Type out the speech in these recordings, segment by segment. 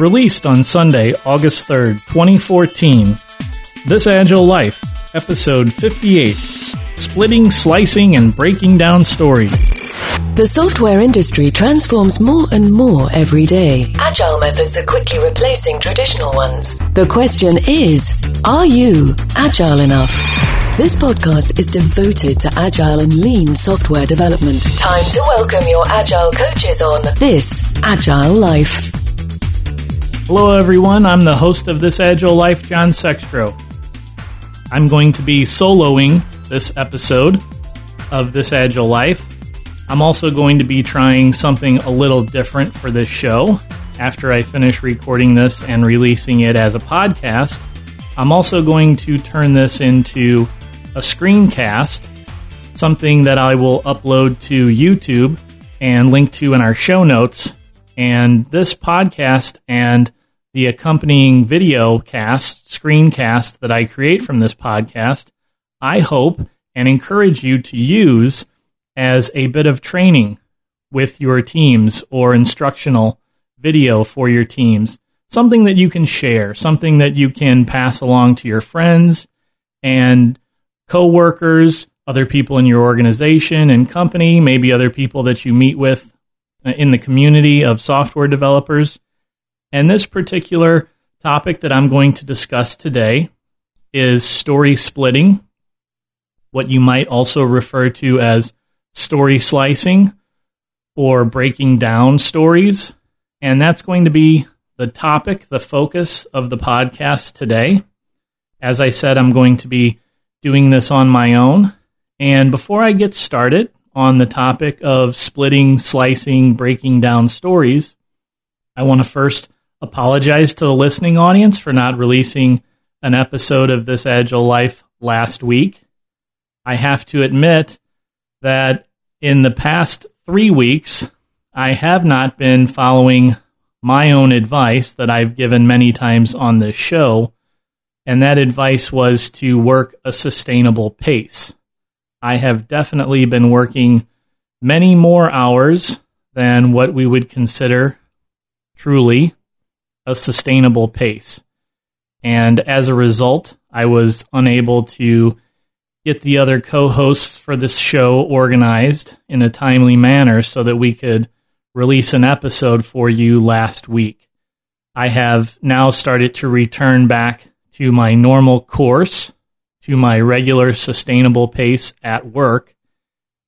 Released on Sunday, August 3rd, 2014. This Agile Life, episode 58 Splitting, Slicing, and Breaking Down Stories. The software industry transforms more and more every day. Agile methods are quickly replacing traditional ones. The question is Are you agile enough? This podcast is devoted to agile and lean software development. Time to welcome your agile coaches on This Agile Life. Hello, everyone. I'm the host of This Agile Life, John Sextro. I'm going to be soloing this episode of This Agile Life. I'm also going to be trying something a little different for this show after I finish recording this and releasing it as a podcast. I'm also going to turn this into a screencast, something that I will upload to YouTube and link to in our show notes. And this podcast and the accompanying video cast, screencast that I create from this podcast, I hope and encourage you to use as a bit of training with your teams or instructional video for your teams. Something that you can share, something that you can pass along to your friends and coworkers, other people in your organization and company, maybe other people that you meet with in the community of software developers. And this particular topic that I'm going to discuss today is story splitting, what you might also refer to as story slicing or breaking down stories. And that's going to be the topic, the focus of the podcast today. As I said, I'm going to be doing this on my own. And before I get started on the topic of splitting, slicing, breaking down stories, I want to first apologize to the listening audience for not releasing an episode of This Agile Life last week. I have to admit that in the past three weeks, I have not been following my own advice that I've given many times on this show, and that advice was to work a sustainable pace. I have definitely been working many more hours than what we would consider truly a sustainable pace. And as a result, I was unable to get the other co hosts for this show organized in a timely manner so that we could release an episode for you last week. I have now started to return back to my normal course, to my regular sustainable pace at work,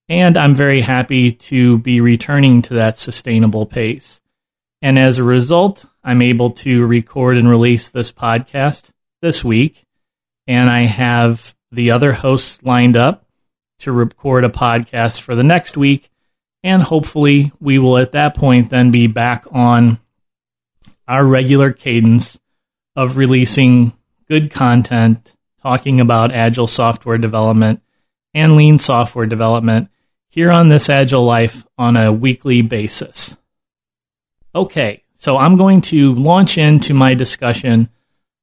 and I'm very happy to be returning to that sustainable pace. And as a result, I'm able to record and release this podcast this week. And I have the other hosts lined up to record a podcast for the next week. And hopefully, we will at that point then be back on our regular cadence of releasing good content, talking about agile software development and lean software development here on this Agile Life on a weekly basis. Okay, so I'm going to launch into my discussion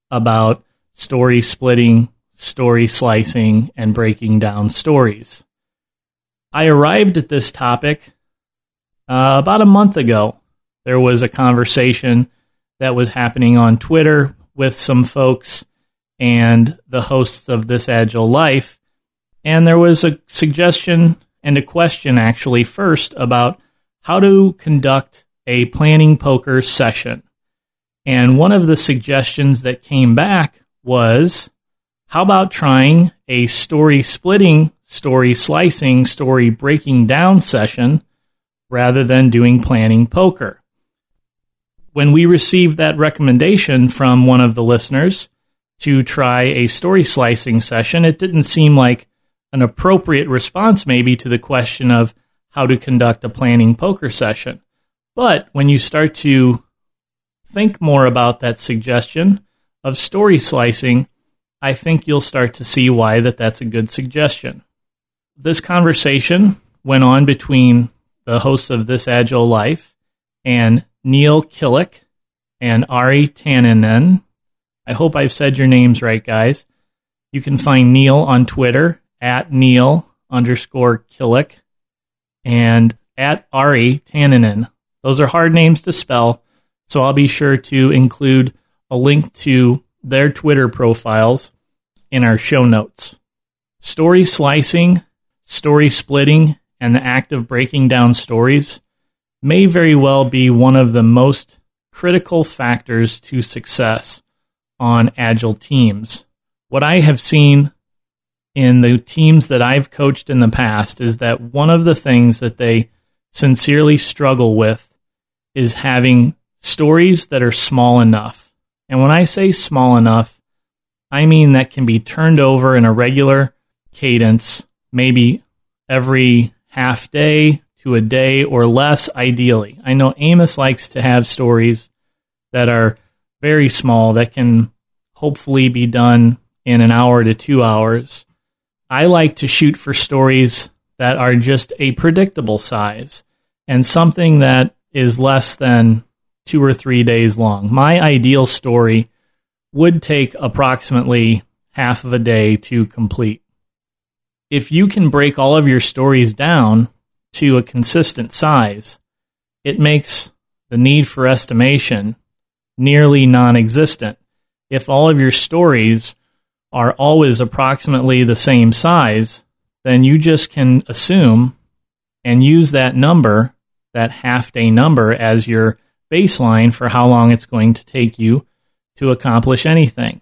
about story splitting, story slicing, and breaking down stories. I arrived at this topic uh, about a month ago. There was a conversation that was happening on Twitter with some folks and the hosts of This Agile Life. And there was a suggestion and a question, actually, first about how to conduct a planning poker session. And one of the suggestions that came back was how about trying a story splitting, story slicing, story breaking down session rather than doing planning poker? When we received that recommendation from one of the listeners to try a story slicing session, it didn't seem like an appropriate response, maybe, to the question of how to conduct a planning poker session. But when you start to think more about that suggestion of story slicing, I think you'll start to see why that that's a good suggestion. This conversation went on between the hosts of This Agile Life and Neil Killick and Ari Tanninen. I hope I've said your names right, guys. You can find Neil on Twitter at Neil underscore Killick and at Ari Tanninen. Those are hard names to spell, So I'll be sure to include a link to their Twitter profiles in our show notes. Story slicing, story splitting, and the act of breaking down stories may very well be one of the most critical factors to success on agile teams. What I have seen in the teams that I've coached in the past is that one of the things that they sincerely struggle with is having stories that are small enough. And when I say small enough, I mean that can be turned over in a regular cadence, maybe every half day to a day or less, ideally. I know Amos likes to have stories that are very small that can hopefully be done in an hour to two hours. I like to shoot for stories that are just a predictable size and something that is less than two or three days long. My ideal story would take approximately half of a day to complete. If you can break all of your stories down to a consistent size, it makes the need for estimation nearly non existent. If all of your stories are always approximately the same size, then you just can assume and use that number, that half day number, as your baseline for how long it's going to take you to accomplish anything.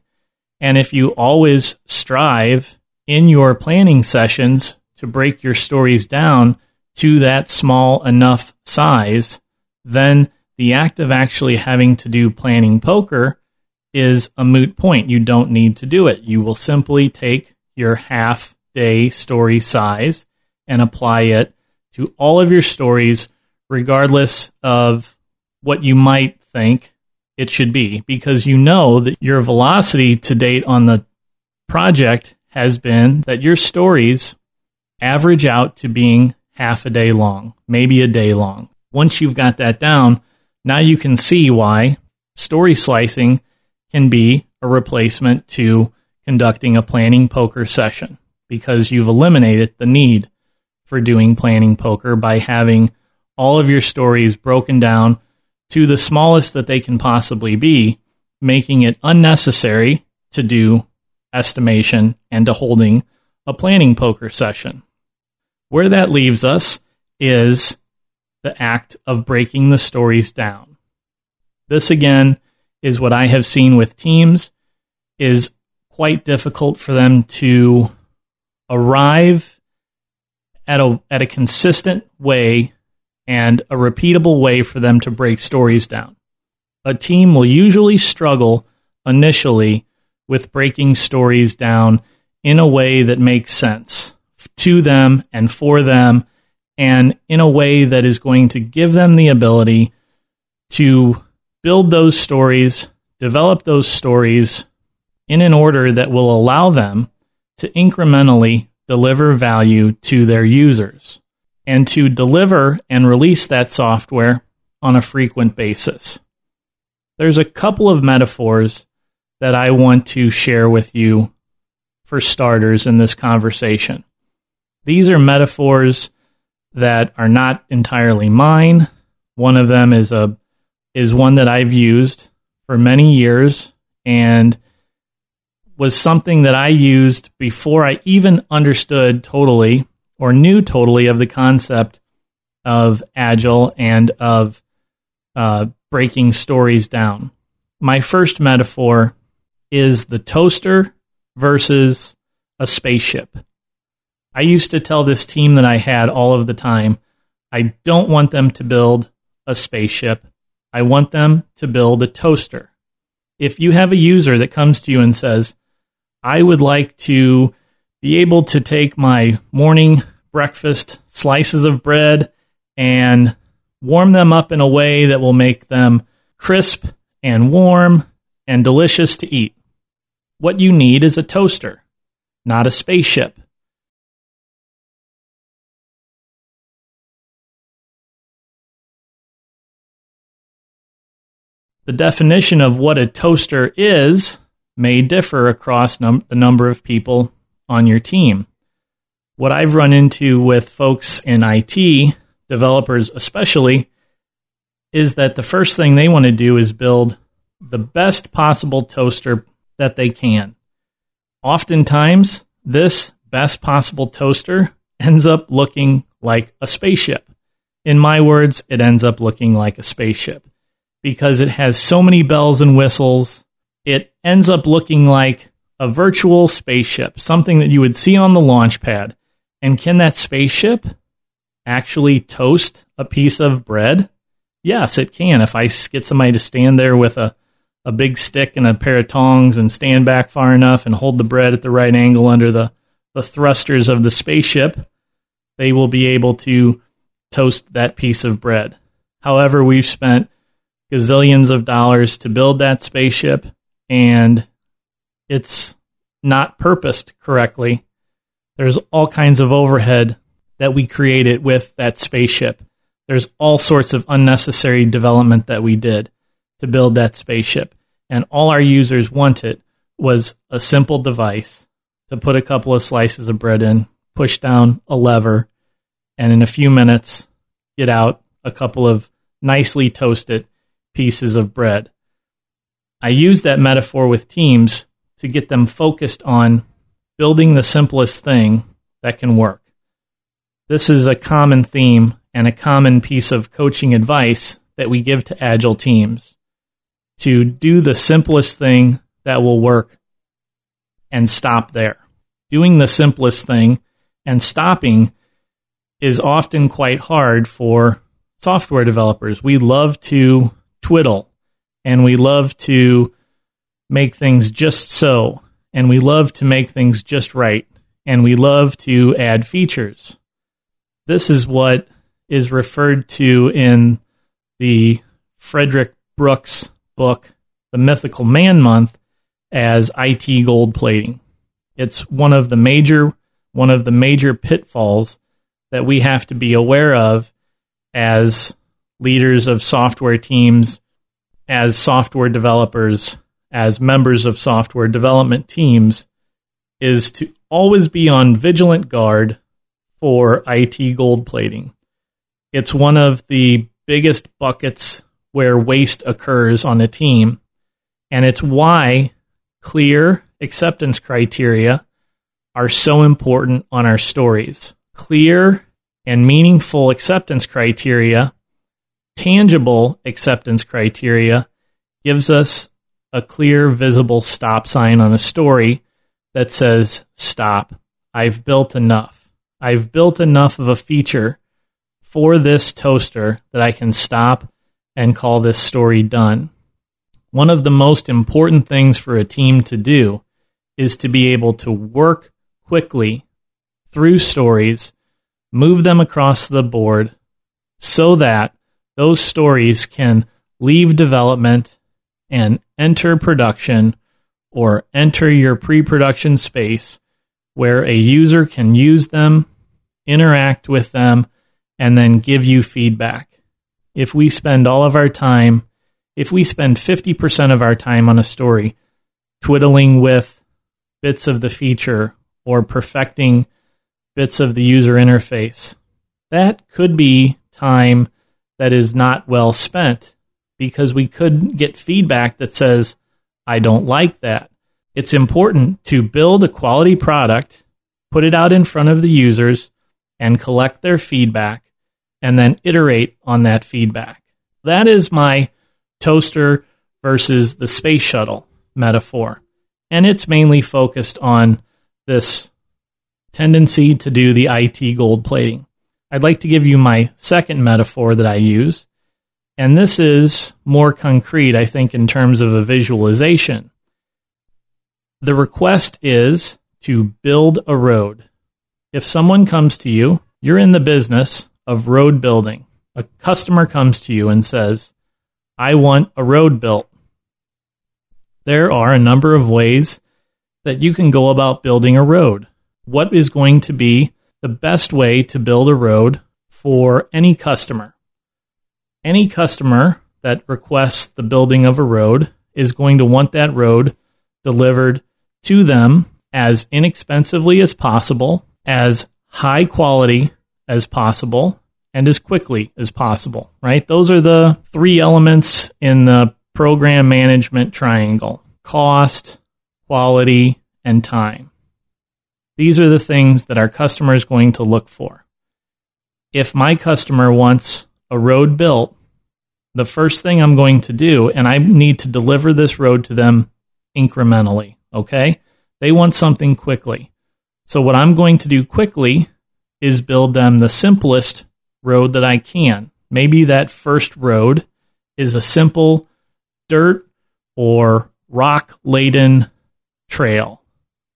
And if you always strive in your planning sessions to break your stories down to that small enough size, then the act of actually having to do planning poker is a moot point. You don't need to do it. You will simply take your half day story size and apply it to all of your stories, regardless of what you might think it should be, because you know that your velocity to date on the project has been that your stories average out to being half a day long, maybe a day long. Once you've got that down, now you can see why story slicing can be a replacement to conducting a planning poker session because you've eliminated the need for doing planning poker by having all of your stories broken down to the smallest that they can possibly be, making it unnecessary to do estimation and to holding a planning poker session. Where that leaves us is the act of breaking the stories down. This again is what I have seen with teams is quite difficult for them to arrive at a at a consistent way and a repeatable way for them to break stories down. A team will usually struggle initially with breaking stories down in a way that makes sense to them and for them and in a way that is going to give them the ability to build those stories, develop those stories in an order that will allow them to incrementally deliver value to their users and to deliver and release that software on a frequent basis. There's a couple of metaphors that I want to share with you for starters in this conversation. These are metaphors that are not entirely mine. One of them is a is one that I've used for many years and was something that I used before I even understood totally or knew totally of the concept of agile and of uh, breaking stories down. My first metaphor is the toaster versus a spaceship. I used to tell this team that I had all of the time I don't want them to build a spaceship. I want them to build a toaster. If you have a user that comes to you and says, I would like to be able to take my morning breakfast slices of bread and warm them up in a way that will make them crisp and warm and delicious to eat. What you need is a toaster, not a spaceship. The definition of what a toaster is may differ across num- the number of people on your team. What I've run into with folks in IT, developers especially, is that the first thing they want to do is build the best possible toaster that they can. Oftentimes, this best possible toaster ends up looking like a spaceship. In my words, it ends up looking like a spaceship because it has so many bells and whistles. It ends up looking like a virtual spaceship, something that you would see on the launch pad. And can that spaceship actually toast a piece of bread? Yes, it can. If I get somebody to stand there with a, a big stick and a pair of tongs and stand back far enough and hold the bread at the right angle under the, the thrusters of the spaceship, they will be able to toast that piece of bread. However, we've spent gazillions of dollars to build that spaceship and it's not purposed correctly. There's all kinds of overhead that we created with that spaceship. There's all sorts of unnecessary development that we did to build that spaceship. And all our users wanted was a simple device to put a couple of slices of bread in, push down a lever, and in a few minutes, get out a couple of nicely toasted pieces of bread. I use that metaphor with teams to get them focused on building the simplest thing that can work. This is a common theme and a common piece of coaching advice that we give to agile teams to do the simplest thing that will work and stop there. Doing the simplest thing and stopping is often quite hard for software developers. We love to twiddle and we love to make things just so, and we love to make things just right, and we love to add features. This is what is referred to in the Frederick Brooks book, The Mythical Man Month, as IT gold plating. It's one of the major one of the major pitfalls that we have to be aware of as leaders of software teams, as software developers, as members of software development teams is to always be on vigilant guard for IT gold plating. It's one of the biggest buckets where waste occurs on a team, and it's why clear acceptance criteria are so important on our stories. Clear and meaningful acceptance criteria, tangible acceptance criteria, gives us a clear, visible stop sign on a story that says, Stop. I've built enough. I've built enough of a feature for this toaster that I can stop and call this story done. One of the most important things for a team to do is to be able to work quickly through stories, move them across the board so that those stories can leave development and enter production or enter your pre production space where a user can use them, interact with them, and then give you feedback. If we spend all of our time, if we spend 50% of our time on a story twiddling with bits of the feature or perfecting bits of the user interface, that could be time that is not well spent because we could get feedback that says, I don't like that. It's important to build a quality product, put it out in front of the users, and collect their feedback, and then iterate on that feedback. That is my toaster versus the space shuttle metaphor. And it's mainly focused on this tendency to do the IT gold plating. I'd like to give you my second metaphor that I use, and this is more concrete, I think, in terms of a visualization. The request is to build a road. If someone comes to you, you're in the business of road building. A customer comes to you and says, I want a road built. There are a number of ways that you can go about building a road. What is going to be the best way to build a road for any customer? Any customer that requests the building of a road is going to want that road delivered to them as inexpensively as possible, as high quality as possible, and as quickly as possible, right? Those are the three elements in the program management triangle cost, quality, and time. These are the things that our customer is going to look for. If my customer wants a road built, the first thing I'm going to do, and I need to deliver this road to them incrementally, okay? They want something quickly. So, what I'm going to do quickly is build them the simplest road that I can. Maybe that first road is a simple dirt or rock laden trail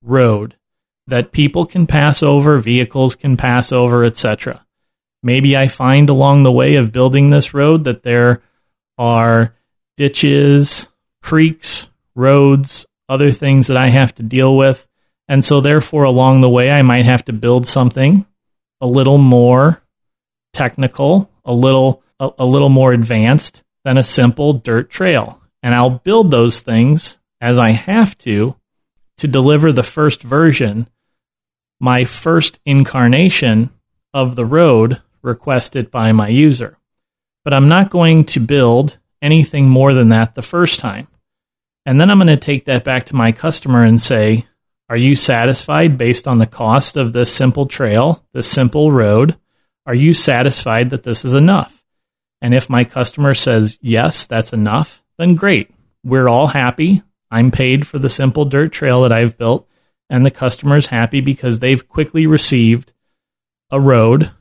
road that people can pass over, vehicles can pass over, etc. Maybe I find along the way of building this road that there are ditches, creeks, roads, other things that I have to deal with. And so, therefore, along the way, I might have to build something a little more technical, a little a, a little more advanced than a simple dirt trail. And I'll build those things as I have to to deliver the first version, my first incarnation of the road requested by my user. But I'm not going to build anything more than that the first time. And then I'm going to take that back to my customer and say, Are you satisfied based on the cost of this simple trail, this simple road? Are you satisfied that this is enough? And if my customer says, Yes, that's enough, then great. We're all happy. I'm paid for the simple dirt trail that I've built, and the customer's happy because they've quickly received a road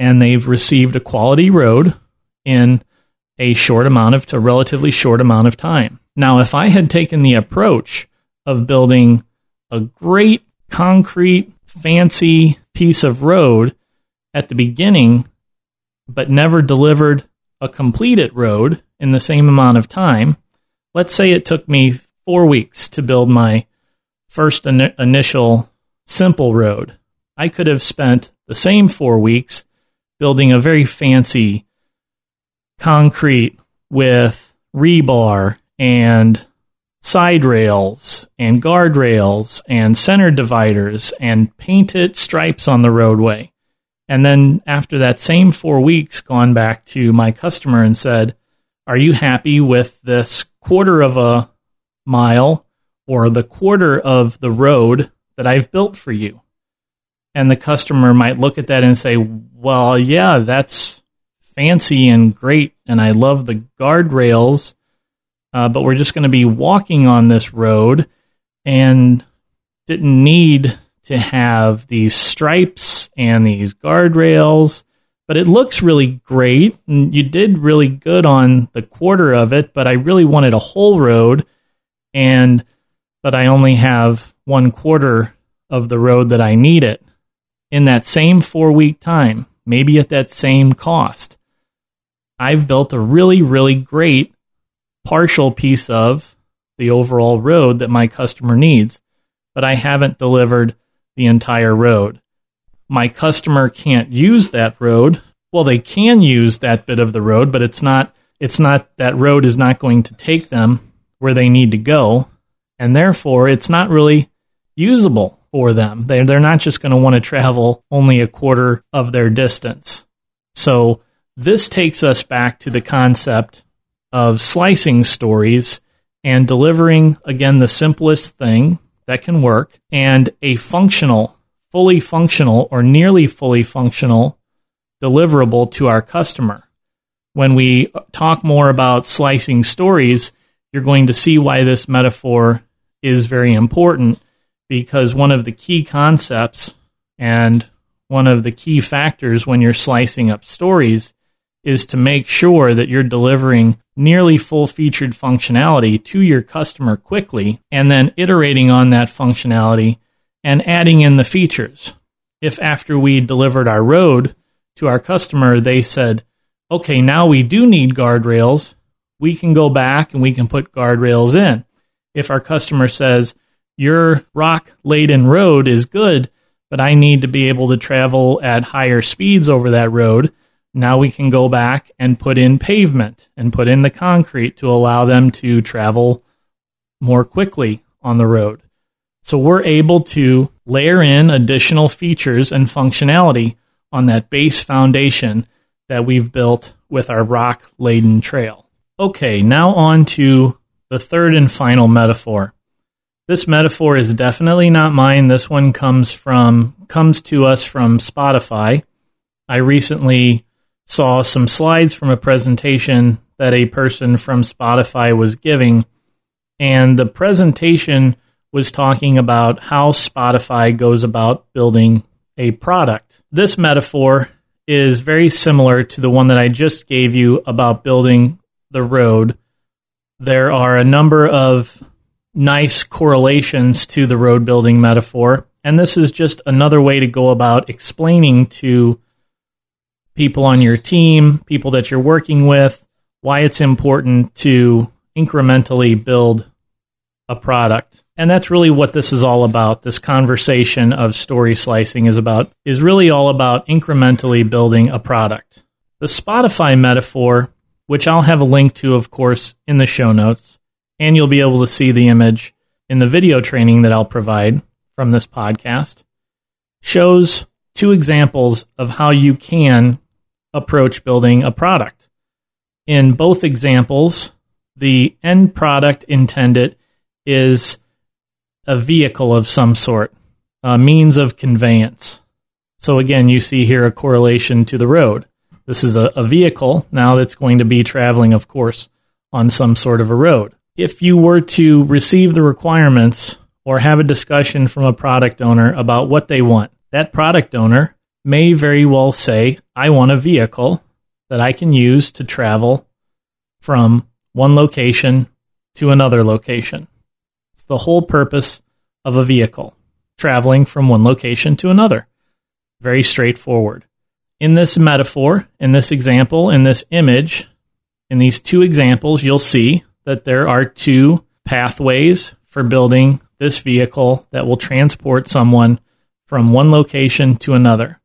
and they've received a quality road in a short amount of a relatively short amount of time. Now, if I had taken the approach of building a great concrete fancy piece of road at the beginning, but never delivered a completed road in the same amount of time, let's say it took me four weeks to build my first in- initial simple road. I could have spent the same four weeks building a very fancy concrete with rebar and side rails and guardrails and center dividers and painted stripes on the roadway. And then after that same four weeks, gone back to my customer and said, Are you happy with this quarter of a mile or the quarter of the road that I've built for you? And the customer might look at that and say, "Well, yeah, that's fancy and great, and I love the guardrails, uh, but we're just going to be walking on this road, and didn't need to have these stripes and these guardrails." But it looks really great, and you did really good on the quarter of it. But I really wanted a whole road, and but I only have one quarter of the road that I need it in that same four week time, maybe at that same cost, I've built a really, really great partial piece of the overall road that my customer needs, but I haven't delivered the entire road. My customer can't use that road. Well, they can use that bit of the road, but it's not it's not that road is not going to take them where they need to go, and therefore it's not really usable for them. They're, they're not just going to want to travel only a quarter of their distance. So this takes us back to the concept of slicing stories and delivering, again, the simplest thing that can work and a functional, fully functional or nearly fully functional deliverable to our customer. When we talk more about slicing stories, you're going to see why this metaphor is very important because one of the key concepts and one of the key factors when you're slicing up stories is to make sure that you're delivering nearly full featured functionality to your customer quickly and then iterating on that functionality and adding in the features. If after we delivered our road to our customer, they said, okay, now we do need guardrails, we can go back and we can put guardrails in. If our customer says, your rock laden road is good, but I need to be able to travel at higher speeds over that road. Now we can go back and put in pavement and put in the concrete to allow them to travel more quickly on the road. So we're able to layer in additional features and functionality on that base foundation that we've built with our rock laden trail. Okay, now on to the third and final metaphor. This metaphor is definitely not mine. This one comes from comes to us from Spotify. I recently saw some slides from a presentation that a person from Spotify was giving and the presentation was talking about how Spotify goes about building a product. This metaphor is very similar to the one that I just gave you about building the road. There are a number of nice correlations to the road building metaphor, and this is just another way to go about explaining to people on your team, people that you're working with, why it's important to incrementally build a product. And that's really what this is all about. This conversation of story slicing is about is really all about incrementally building a product. The Spotify metaphor, which I'll have a link to of course in the show notes, and you'll be able to see the image in the video training that I'll provide from this podcast, shows two examples of how you can approach building a product. In both examples, the end product intended is a vehicle of some sort, a means of conveyance. So again, you see here a correlation to the road. This is a, a, vehicle now that's going to be traveling, of course, on some sort of a road. If you were to receive the requirements or have a discussion from a product owner about what they want, that product owner may very well say, I want a vehicle that I can use to travel from one location to another location It's the whole purpose of a vehicle traveling from one location to another. Very straightforward. In this metaphor, in this example, in this image, in these two examples, you'll see that there are two pathways for building this vehicle that will transport someone from one location to another.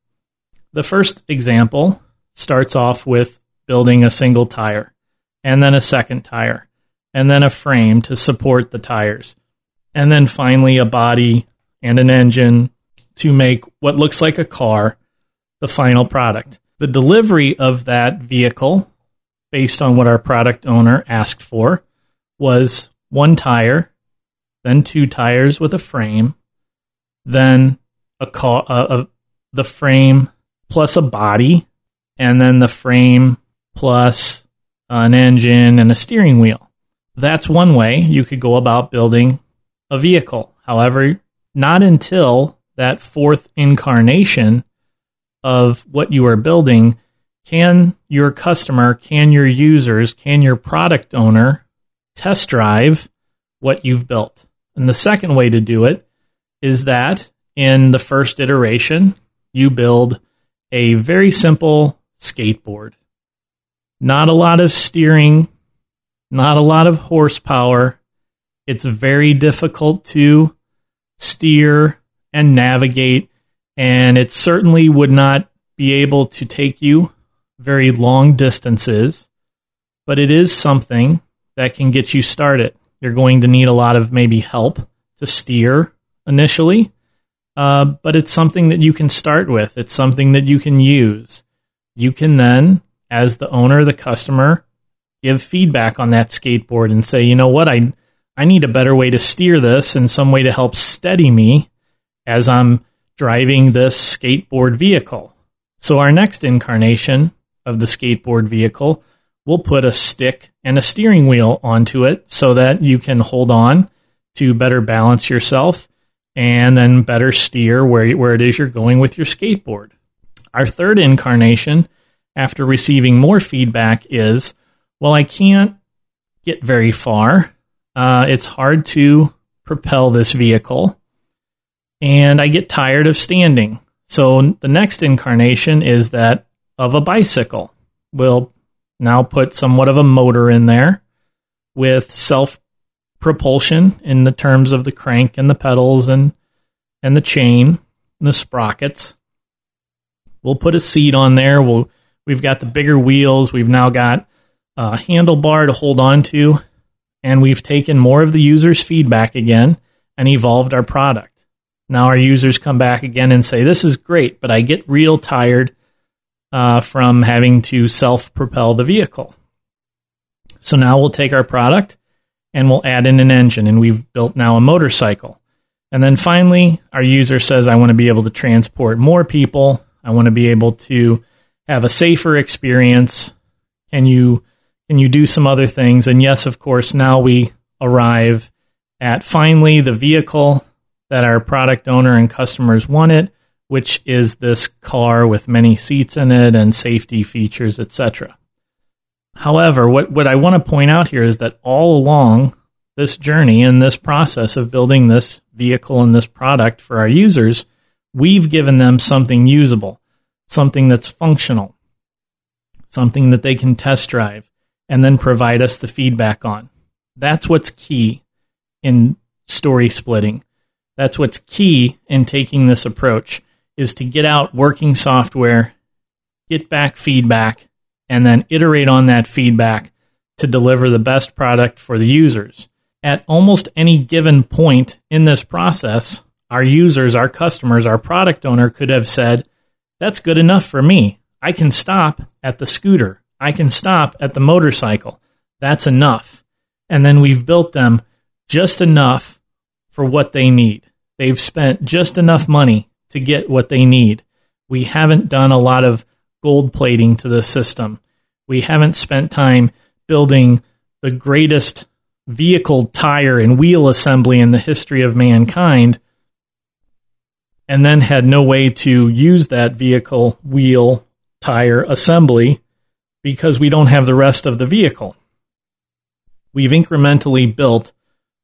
The first example starts off with building a single tire, and then a second tire, and then a frame to support the tires and then finally a body and an engine to make what looks like a car the final product. The delivery of that vehicle, based on what our product owner asked for, was one tire, then two tires with a frame, then a car, uh, the frame plus a body, and then the frame plus an engine and a steering wheel. That's one way you could go about building a vehicle. However, not until that fourth incarnation of what you are building can your customer, can your users, can your product owner test drive what you've built. And the second way to do it is that in the first iteration, you build a very simple skateboard. Not a lot of steering, not a lot of horsepower, it's very difficult to steer and navigate, and it certainly would not be able to take you very long distances, but it is something that can get you started. You're going to need a lot of maybe help to steer initially, uh, but it's something that you can start with. It's something that you can use. You can then, as the owner, the customer, give feedback on that skateboard and say, you know what, I I need a better way to steer this and some way to help steady me as I'm driving this skateboard vehicle. So, our next incarnation of the skateboard vehicle we'll put a stick and a steering wheel onto it so that you can hold on to better balance yourself and then better steer where, where it is you're going with your skateboard. Our third incarnation, after receiving more feedback, is well, I can't get very far uh, it's hard to propel this vehicle, and I get tired of standing. So the next incarnation is that of a bicycle. We'll now put somewhat of a motor in there with self propulsion in the terms of the crank and the pedals and and the chain and the sprockets. We'll put a seat on there. We'll we've got the bigger wheels. We've now got a handlebar to hold on to and we've taken more of the user's feedback again and evolved our product. Now our users come back again and say, This is great, but I get real tired uh, from having to self propel the vehicle. So now we'll take our product and we'll add in an engine, and we've built now a motorcycle. And then finally, our user says, I want to be able to transport more people. I want to be able to have a safer experience. Can you can you do some other things? And yes, of course, now we arrive at finally the vehicle that our product owner and customers wanted, which is this car with many seats in it and safety features, etc. However, what, what I want to point out here is that all along this journey and this process of building this vehicle and this product for our users, we've given them something usable, something that's functional, something that they can test drive, and then provide us the feedback on. That's what's key in story splitting. That's what's key in taking this approach is to get out working software, get back feedback, and then iterate on that feedback to deliver the best product for the users. At almost any given point in this process, our users, our customers, our product owner could have said, That's good enough for me. I can stop at the scooter. I can stop at the motorcycle. That's enough. And then we've built them just enough for what they need. They've spent just enough money to get what they need. We haven't done a lot of gold plating to the system. We haven't spent time building the greatest vehicle tire and wheel assembly in the history of mankind and then had no way to use that vehicle wheel tire assembly because we don't have the rest of the vehicle. We've incrementally built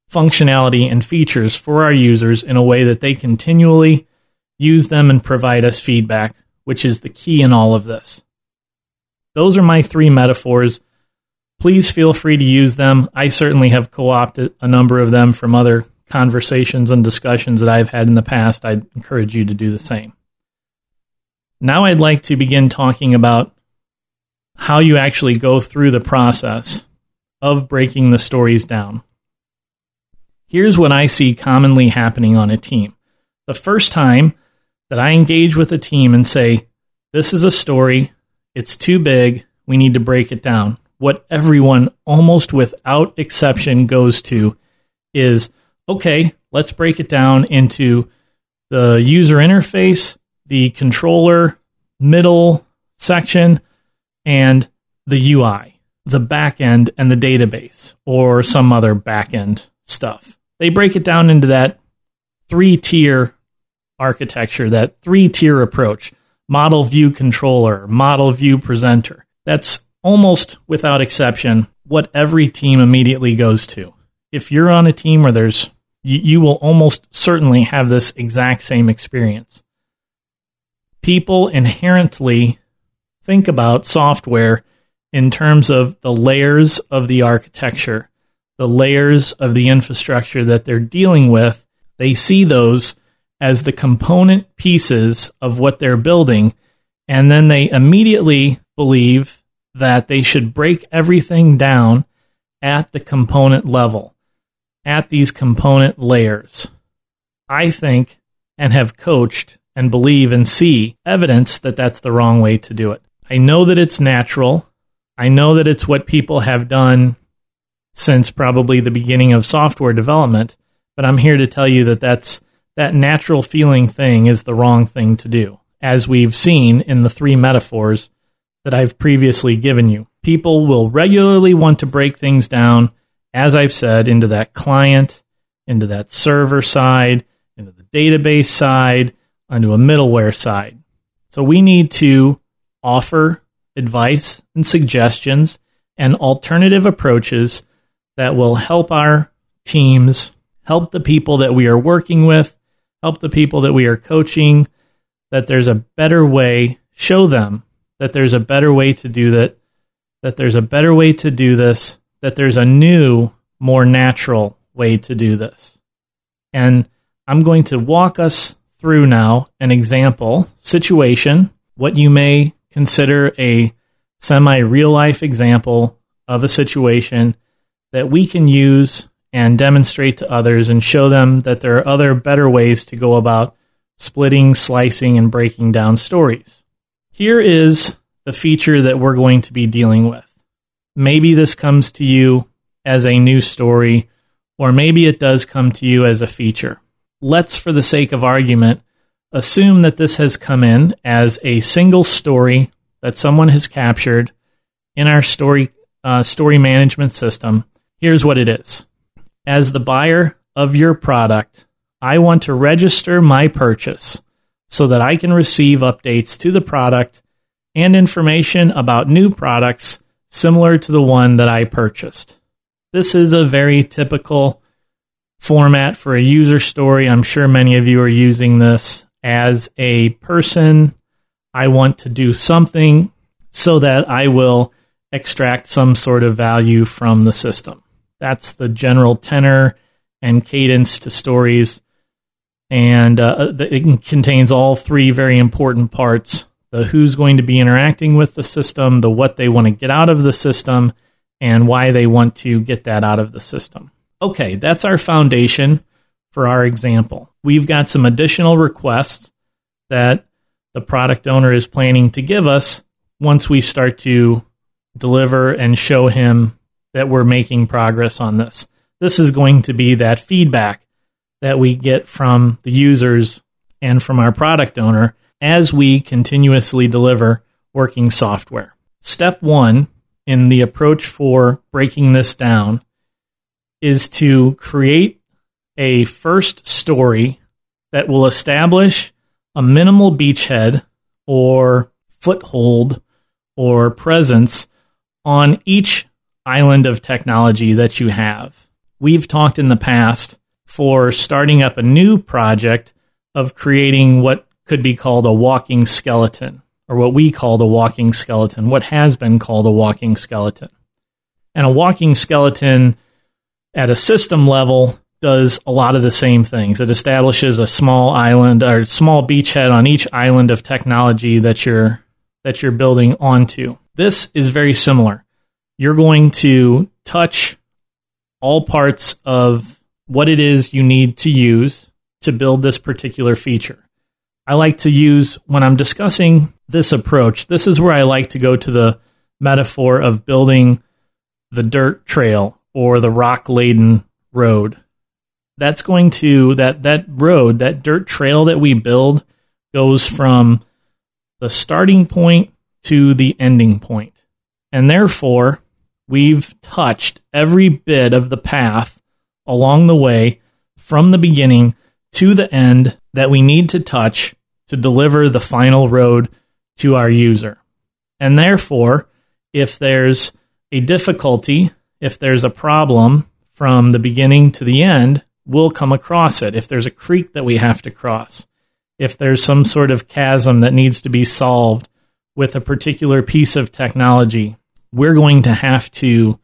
functionality and features for our users in a way that they continually use them and provide us feedback, which is the key in all of this. Those are my three metaphors. Please feel free to use them. I certainly have co opted a number of them from other conversations and discussions that I've had in the past. I'd encourage you to do the same. Now, I'd like to begin talking about how you actually go through the process of breaking the stories down. Here's what I see commonly happening on a team. The first time that I engage with a team and say, This is a story, it's too big, we need to break it down. What everyone, almost without exception, goes to is, Okay, let's break it down into the user interface, the controller, middle section, and the UI, the backend, and the database, or some other backend stuff. They break it down into that three tier architecture, that three tier approach model view controller, model view presenter. That's almost without exception what every team immediately goes to. If you're on a team where there's, you, you will almost certainly have this exact same experience. People inherently think about software in terms of the layers of the architecture, the layers of the infrastructure that they're dealing with. They see those as the component pieces of what they're building, and then they immediately believe that they should break everything down at the component level, at these component layers. I think and have coached and believe and see evidence that that's the wrong way to do it. I know that it's natural. I know that it's what people have done since probably the beginning of software development, but I'm here to tell you that that's that natural feeling thing is the wrong thing to do, as we've seen in the three metaphors that I've previously given you. People will regularly want to break things down, as I've said, into that client, into that server side, into the database side, onto a middleware side. So we need to offer advice and suggestions and alternative approaches that will help our teams, help the people that we are working with, help the people that we are coaching, that there's a better way, show them that there's a better way to do that, that there's a better way to do this, that there's a new, more natural way to do this. And I'm going to walk us through now an example situation, what you may consider a semi real life example of a situation that we can use and demonstrate to others and show them that there are other better ways to go about splitting, slicing, and breaking down stories. Here is the feature that we're going to be dealing with. Maybe this comes to you as a new story, or maybe it does come to you as a feature. Let's, for the sake of argument, assume that this has come in as a single story that someone has captured in our story uh, story management system. Here's what it is: as the buyer of your product, I want to register my purchase so that I can receive updates to the product and information about new products similar to the one that I purchased. This is a very typical format for a user story. I'm sure many of you are using this as a person. I want to do something so that I will extract some sort of value from the system. That's the general tenor and cadence to stories. And uh, it contains all three very important parts the who's going to be interacting with the system, the what they want to get out of the system, and why they want to get that out of the system. Okay, that's our foundation for our example. We've got some additional requests that the product owner is planning to give us once we start to deliver and show him that we're making progress on this. This is going to be that feedback that we get from the users and from our product owner as we continuously deliver working software. Step one in the approach for breaking this down is to create a first story that will establish a minimal beachhead or foothold or presence on each island of technology that you have. We've talked in the past for starting up a new project of creating what could be called a walking skeleton, or what we call the walking skeleton, what has been called a walking skeleton. And a walking skeleton at a system level does a lot of the same things. It establishes a small island or small beachhead on each island of technology that you're that you're building onto. This is very similar. You're going to touch all parts of what it is you need to use to build this particular feature. I like to use when I'm discussing this approach, this is where I like to go to the metaphor of building the dirt trail or the rock laden road. That's going to that that road, that dirt trail that we build goes from the starting point to the ending point. And therefore, we've touched every bit of the path along the way from the beginning to the end that we need to touch to deliver the final road to our user. And therefore, if there's a difficulty, if there's a problem from the beginning to the end, we'll come across it. If there's a creek that we have to cross, if there's some sort of chasm that needs to be solved with a particular piece of technology, we're going to have to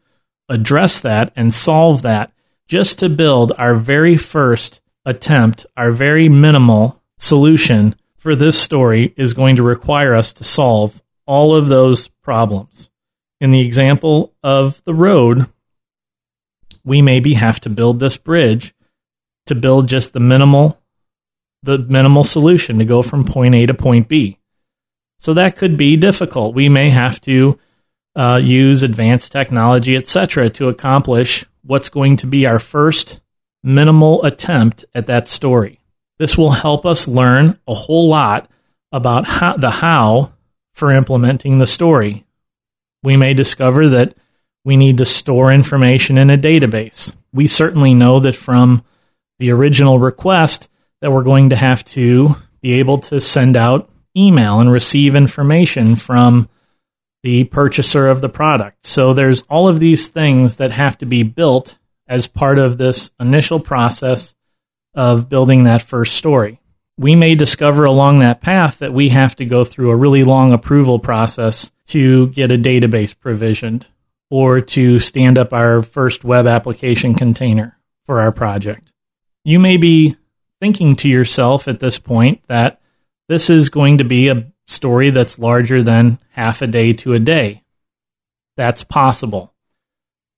address that and solve that just to build our very first attempt, our very minimal solution for this story is going to require us to solve all of those problems. In the example of the road, we maybe have to build this bridge to build just the minimal the minimal solution to go from point A to point B. So that could be difficult. We may have to uh, use advanced technology, etc., to accomplish what's going to be our first minimal attempt at that story. This will help us learn a whole lot about how, the how for implementing the story. We may discover that we need to store information in a database. We certainly know that from the original request that we're going to have to be able to send out email and receive information from the purchaser of the product. So there's all of these things that have to be built as part of this initial process of building that first story. We may discover along that path that we have to go through a really long approval process to get a database provisioned or to stand up our first web application container for our project. You may be thinking to yourself at this point that this is going to be a story that's larger than half a day to a day. That's possible.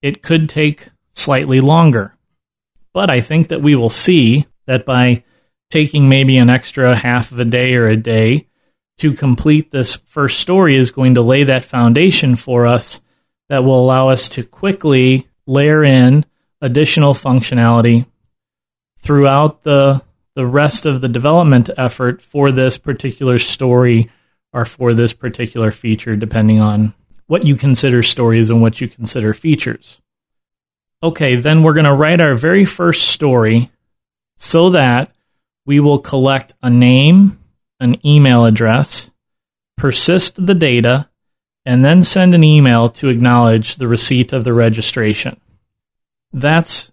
It could take slightly longer. But I think that we will see that by taking maybe an extra half of a day or a day to complete this first story is going to lay that foundation for us that will allow us to quickly layer in additional functionality throughout the the rest of the development effort for this particular story or for this particular feature depending on what you consider stories and what you consider features. Okay, then we're going to write our very first story so that we will collect a name, an email address, persist the data, and then send an email to acknowledge the receipt of the registration. That's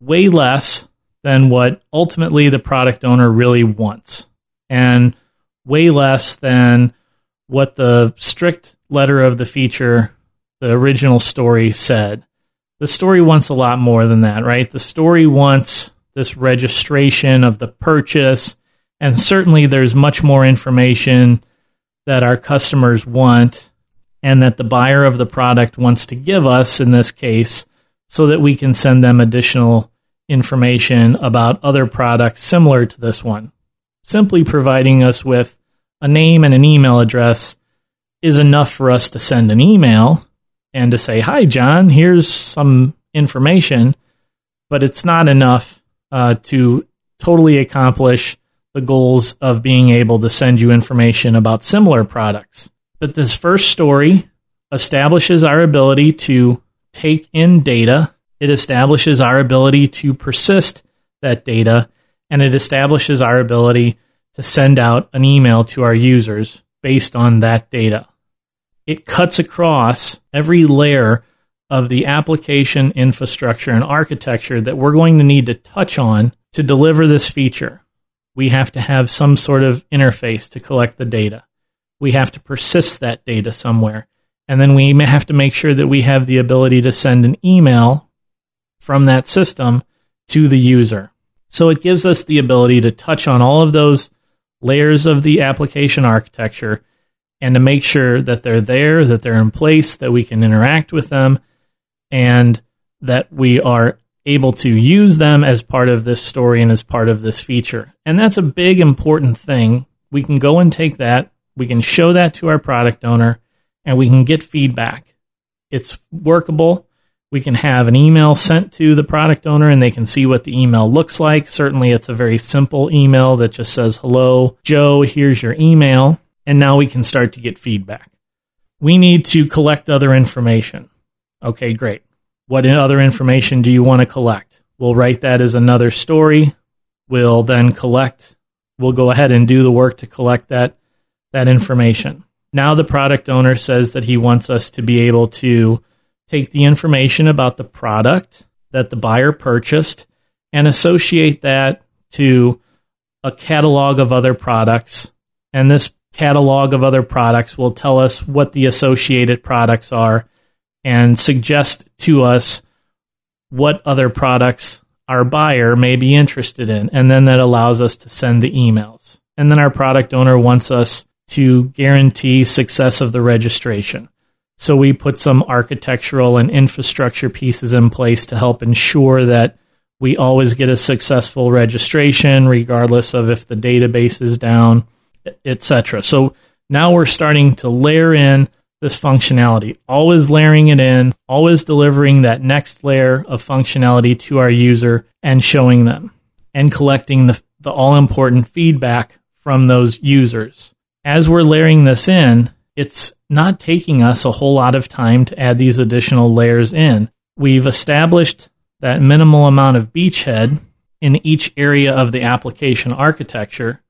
way less than what ultimately the product owner really wants, and way less than what the strict letter of the feature, the original story said. The story wants a lot more than that, right? The story wants this registration of the purchase, and certainly there's much more information that our customers want and that the buyer of the product wants to give us in this case so that we can send them additional information about other products similar to this one. Simply providing us with a name and an email address is enough for us to send an email and to say, Hi, John, here's some information, but it's not enough uh, to totally accomplish the goals of being able to send you information about similar products. But this first story establishes our ability to take in data, it establishes our ability to persist that data, and it establishes our ability to send out an email to our users based on that data. It cuts across every layer of the application infrastructure and architecture that we're going to need to touch on to deliver this feature. We have to have some sort of interface to collect the data. We have to persist that data somewhere. And then we have to make sure that we have the ability to send an email from that system to the user. So it gives us the ability to touch on all of those layers of the application architecture and to make sure that they're there, that they're in place, that we can interact with them, and that we are able to use them as part of this story and as part of this feature. And that's a big important thing. We can go and take that, we can show that to our product owner, and we can get feedback. It's workable. We can have an email sent to the product owner and they can see what the email looks like. Certainly, it's a very simple email that just says, Hello, Joe, here's your email. And now we can start to get feedback. We need to collect other information. Okay, great. What other information do you want to collect? We'll write that as another story. We'll then collect, we'll go ahead and do the work to collect that, that information. Now the product owner says that he wants us to be able to take the information about the product that the buyer purchased and associate that to a catalog of other products. And this catalog of other products will tell us what the associated products are and suggest to us what other products our buyer may be interested in. And then that allows us to send the emails. And then our product owner wants us to guarantee success of the registration. So we put some architectural and infrastructure pieces in place to help ensure that we always get a successful registration, regardless of if the database is down, etc. So now we're starting to layer in this functionality, always layering it in, always delivering that next layer of functionality to our user and showing them and collecting the, the all important feedback from those users. As we're layering this in, it's not taking us a whole lot of time to add these additional layers in. We've established that minimal amount of beachhead in each area of the application architecture.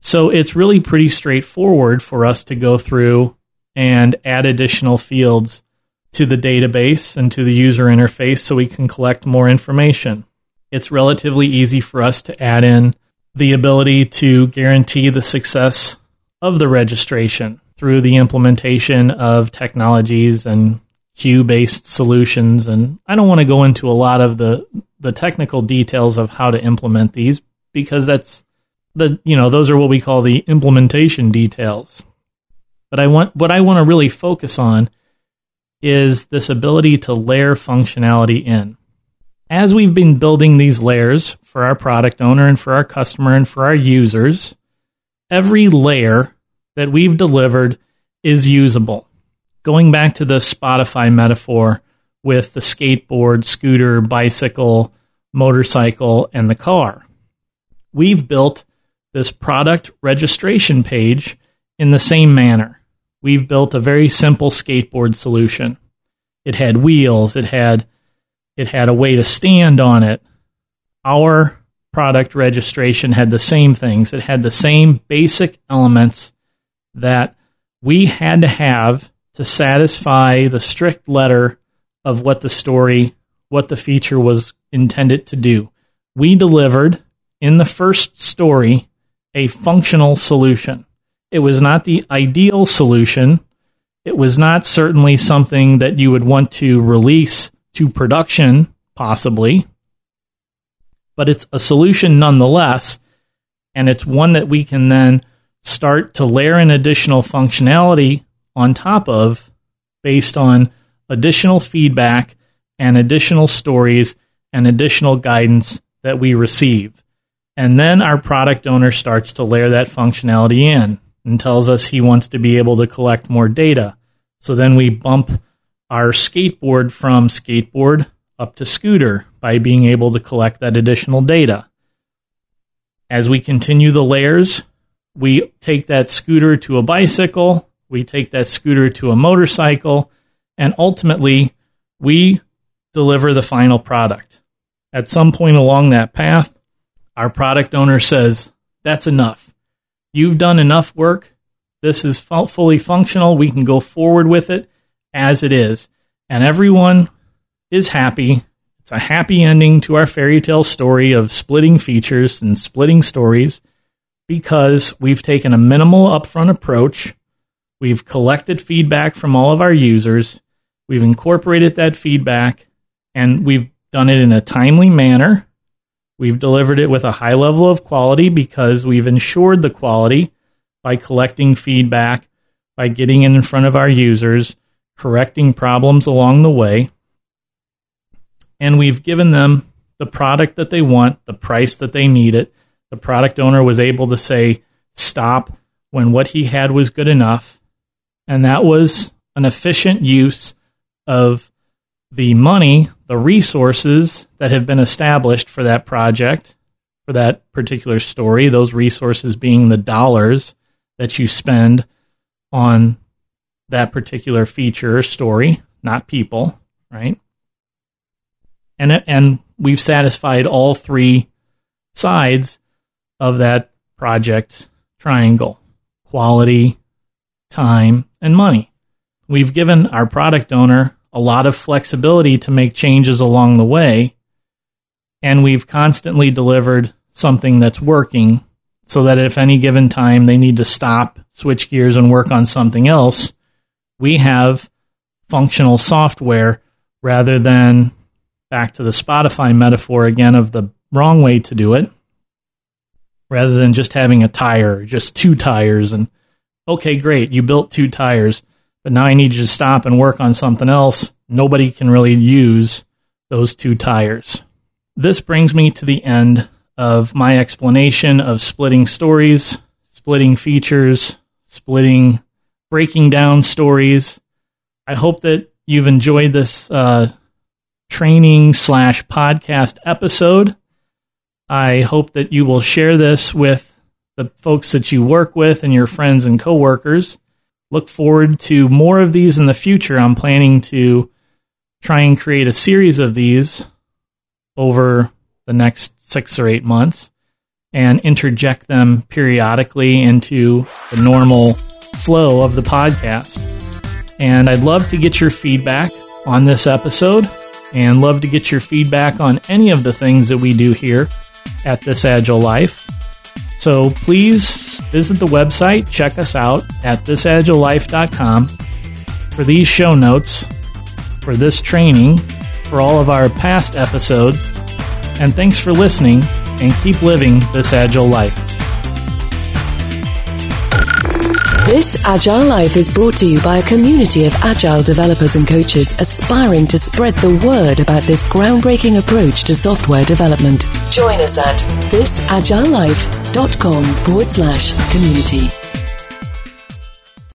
So it's really pretty straightforward for us to go through and add additional fields to the database and to the user interface so we can collect more information. It's relatively easy for us to add in the ability to guarantee the success of the registration through the implementation of technologies and queue based solutions. And I don't want to go into a lot of the, the technical details of how to implement these because that's the, you know, those are what we call the implementation details. But I want what I want to really focus on is this ability to layer functionality in. As we've been building these layers for our product owner and for our customer and for our users, every layer that we've delivered is usable. Going back to the Spotify metaphor with the skateboard, scooter, bicycle, motorcycle, and the car, we've built this product registration page in the same manner. We've built a very simple skateboard solution. It had wheels, it had it had a way to stand on it. Our product registration had the same things. It had the same basic elements that we had to have to satisfy the strict letter of what the story, what the feature was intended to do. We delivered in the first story a functional solution. It was not the ideal solution. It was not certainly something that you would want to release to production, possibly, but it's a solution nonetheless. And it's one that we can then start to layer in additional functionality on top of based on additional feedback and additional stories and additional guidance that we receive. And then our product owner starts to layer that functionality in and tells us he wants to be able to collect more data. So then we bump our skateboard from skateboard up to scooter by being able to collect that additional data. As we continue the layers, we take that scooter to a bicycle, we take that scooter to a motorcycle, and ultimately we deliver the final product. At some point along that path, our product owner says, That's enough. You've done enough work. This is fully functional. We can go forward with it as it is. And everyone is happy. It's a happy ending to our fairy tale story of splitting features and splitting stories because we've taken a minimal upfront approach. We've collected feedback from all of our users. We've incorporated that feedback and we've done it in a timely manner. We've delivered it with a high level of quality because we've ensured the quality by collecting feedback, by getting it in front of our users, correcting problems along the way. And we've given them the product that they want, the price that they need it. The product owner was able to say stop when what he had was good enough. And that was an efficient use of the money, the resources that have been established for that project, for that particular story, those resources being the dollars that you spend on that particular feature or story, not people, right? And and we've satisfied all three sides of that project triangle: quality, time, and money. We've given our product owner a lot of flexibility to make changes along the way, and we've constantly delivered something that's working so that if any given time they need to stop, switch gears, and work on something else, we have functional software rather than back to the Spotify metaphor again of the wrong way to do it, rather than just having a tire, just two tires, and okay, great, you built two tires, but now I need you to stop and work on something else. Nobody can really use those two tires. This brings me to the end of my explanation of splitting stories, splitting features, splitting breaking down stories. I hope that you've enjoyed this uh, training slash podcast episode. I hope that you will share this with the folks that you work with and your friends and coworkers. Look forward to more of these in the future. I'm planning to try and create a series of these over the next six or eight months and interject them periodically into the normal flow of the podcast. And I'd love to get your feedback on this episode and love to get your feedback on any of the things that we do here at This Agile Life. So please visit the website, check us out at thisagilelife.com for these show notes, for this training, for all of our past episodes. And thanks for listening and keep living this agile life. This Agile Life is brought to you by a community of agile developers and coaches aspiring to spread the word about this groundbreaking approach to software development. Join us at thisagilelife.com forward slash community.